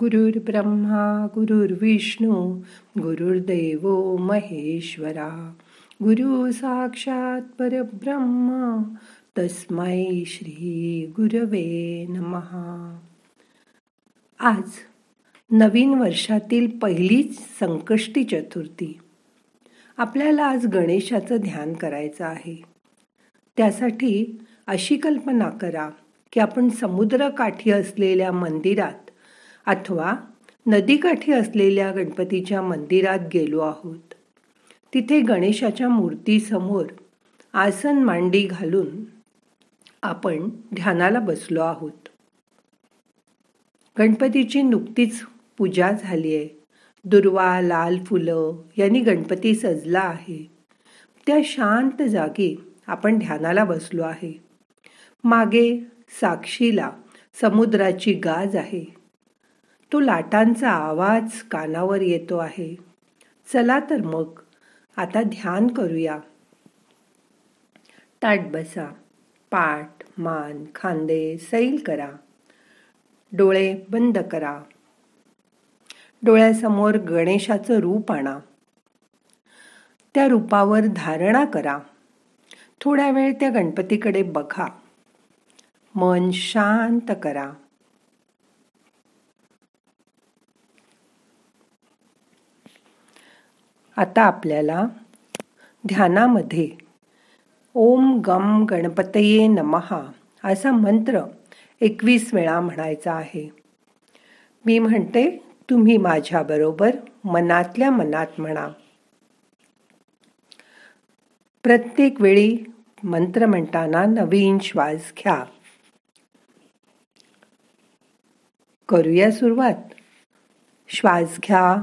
गुरुर् ब्रह्मा गुरुर्विष्णू गुरुर्देव महेश्वरा। गुरु साक्षात परब्रह्मा तस्मै श्री गुरवे नमहा आज नवीन वर्षातील पहिलीच संकष्टी चतुर्थी. आपल्याला आज गणेशाचं ध्यान करायचं आहे. त्यासाठी अशी कल्पना करा की आपण समुद्रकाठी असलेल्या मंदिरात अथवा नदीकाठी असलेल्या गणपतीच्या मंदिरात गेलो आहोत. तिथे गणेशाच्या मूर्तीसमोर आसन मांडी घालून आपण ध्यानाला बसलो आहोत. गणपतीची नुकतीच पूजा झाली आहे. दुर्वा लाल फुलं यांनी गणपती सजला आहे. त्या शांत जागी आपण ध्यानाला बसलो आहे. मागे साक्षीला समुद्राची गाज आहे. तो लाटांचा आवाज कानावर येतो आहे. चला तर मग आता ध्यान करूया. ताट बसा पाठ मान खांदे सैल करा. डोळे बंद करा. डोळ्यासमोर गणेशाचं रूप आणा. त्या रूपावर धारणा करा. थोड्या वेळ त्या गणपतीकडे बघा. मन शांत करा. आता आपल्याला ध्यानामध्ये. ओम गम गणपतये नमहा असा मंत्र एकवीस वेळा म्हणायचा आहे. मी म्हणते तुम्ही माझ्याबरोबर मनातल्या मनात म्हणा. प्रत्येक वेळी मंत्र म्हणताना नवीन श्वास घ्या. करूया सुरुवात. श्वास घ्या.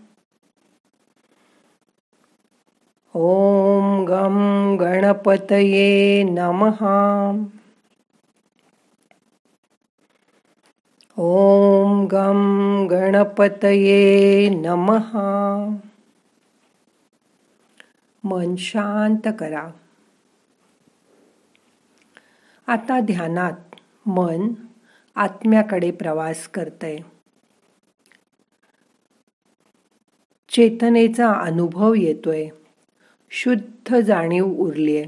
ओम गम गणपतये नमहा ओम गम गणपतये नमहा मन शांत करा। आता ध्यानात मन आत्म्याकडे प्रवास करतय. चेतनेचा अनुभव येतोय. शुद्ध जाणीव उरलीये.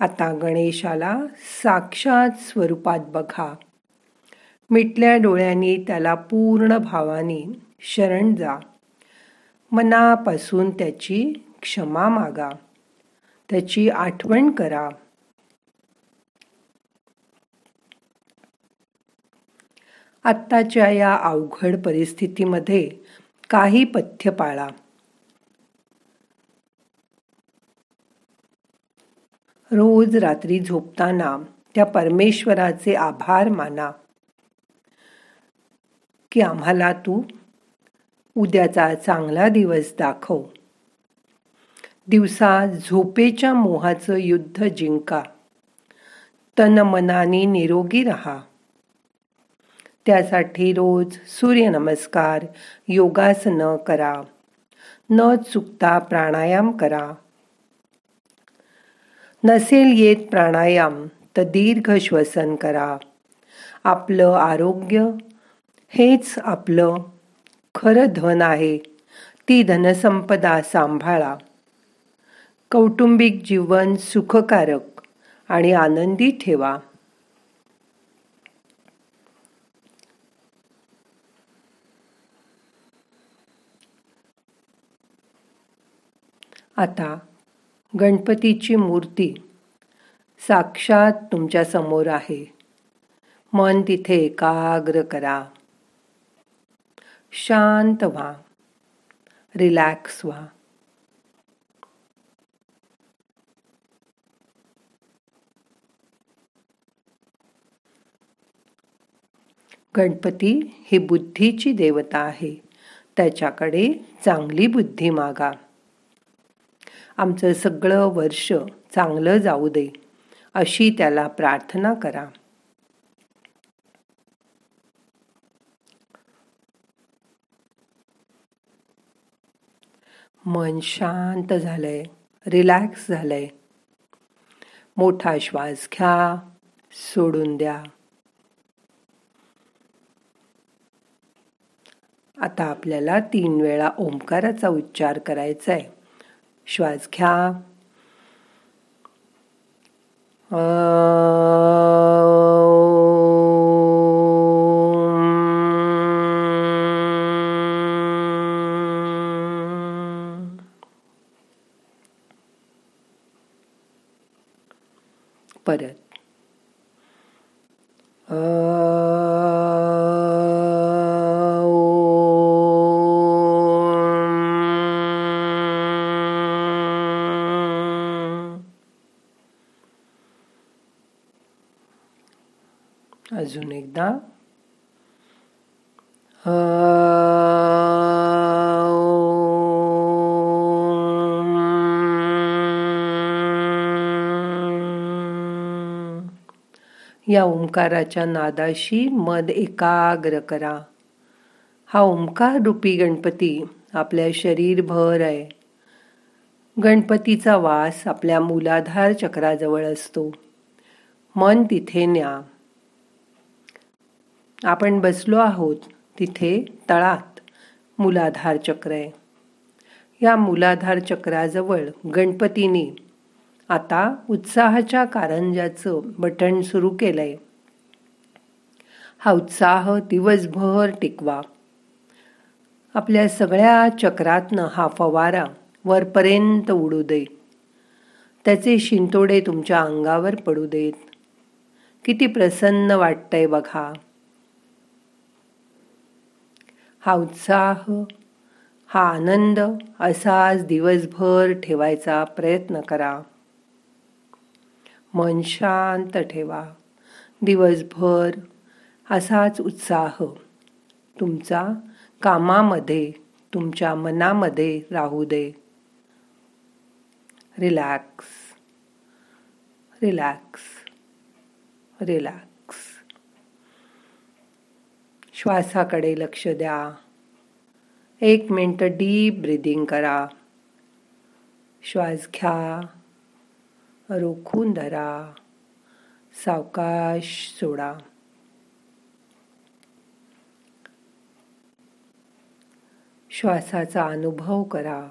आता गणेशाला साक्षात स्वरूपात बघा. मिटल्या डोळ्यांनी त्याला पूर्ण भावाने शरण जा. मनापासून त्याची क्षमा मागा. त्याची आठवण करा. आत्ताच्या या अवघड परिस्थितीमध्ये काही पथ्य पाळा. रोज रात्री झोपताना त्या परमेश्वराचे आभार माना की आम्हाला तू उद्याचा चांगला दिवस दाखव. दिवसा झोपेच्या मोहाचं युद्ध जिंका. तन मनाने निरोगी रहा. त्यासाठी रोज सूर्यनमस्कार योगासनं करा. न चुकता प्राणायाम करा. नसेल येत प्राणायाम तर दीर्घ श्वसन करा. आपलं आरोग्य हेच आपलं खरं धन आहे. ती धनसंपदा सांभाळा. कौटुंबिक जीवन सुखकारक आणि आनंदी ठेवा. आता गणपतीची मूर्ती साक्षात तुमच्यासमोर आहे. मन तिथे एकाग्र करा. शांत व्हा. रिलॅक्स व्हा. गणपती ही बुद्धीची देवता आहे. त्याच्याकडे चांगली बुद्धी मागा. आमचं सगळं वर्ष चांगलं जाऊ दे अशी त्याला प्रार्थना करा. मन शांत झालंय रिलॅक्स झालंय. मोठा श्वास घ्या सोडून द्या. आता आपल्याला तीन वेळा ओंकाराचा उच्चार करायचा आहे श्वास घ्या परत अजून एकदा. या ओंकाराच्या नादाशी मद एकाग्र करा. हा ओंकार रूपी गणपती आपल्या शरीरभर आहे. गणपतीचा वास आपल्या मूलाधार चक्राजवळ असतो. मन तिथे न्या. आपण बसलो आहोत तिथे तळात मूलाधार चक्र आहे. या मूलाधार चक्राजवळ गणपतीने आता उत्साहाच्या कारंजाचं बटण सुरू केलंय. हा उत्साह दिवसभर टिकवा. आपल्या सगळ्या चक्रातनं हा फवारा वरपर्यंत उडू दे. त्याचे शिंतोडे तुमच्या अंगावर पडू देत. किती प्रसन्न वाटतंय बघा. हा उत्साह हा आनंद असाच दिवसभर ठेवायचा प्रयत्न करा. मन शांत ठेवा. दिवसभर असाच उत्साह तुमचा कामामध्ये तुमच्या मनामध्ये राहू दे. रिलॅक्स. रिलॅक्स. रिलॅक्स. श्वासाकडे लक्ष द्या. एक मिनट डीप ब्रिदिंग करा. श्वास घ्या. रोखून धरा. सावकाश सोडा. श्वासाचा अनुभव करा.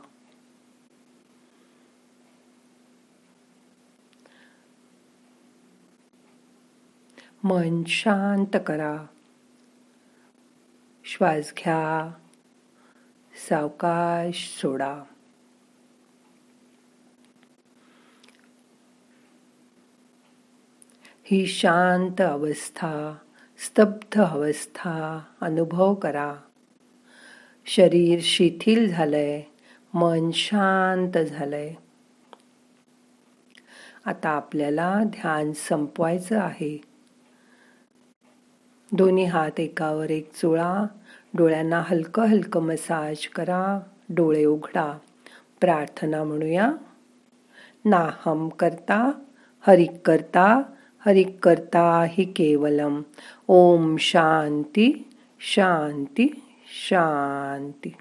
मन शांत करा. श्वास घ्या सावकाश सोडा. ही शांत अवस्था स्तब्ध अवस्था अनुभव करा. शरीर शिथिल झालंय मन शांत झालंय. आता आपल्याला ध्यान संपवायचं आहे. दोन्ही हात एकावर एक चुळा डोळ्यांना हलकं हलकं मसाज करा. डोळे उघडा. प्रार्थना म्हणूया. नाहम करता हरिक करता हरिक करता हि केवलम. ओम शांती शांती शांती.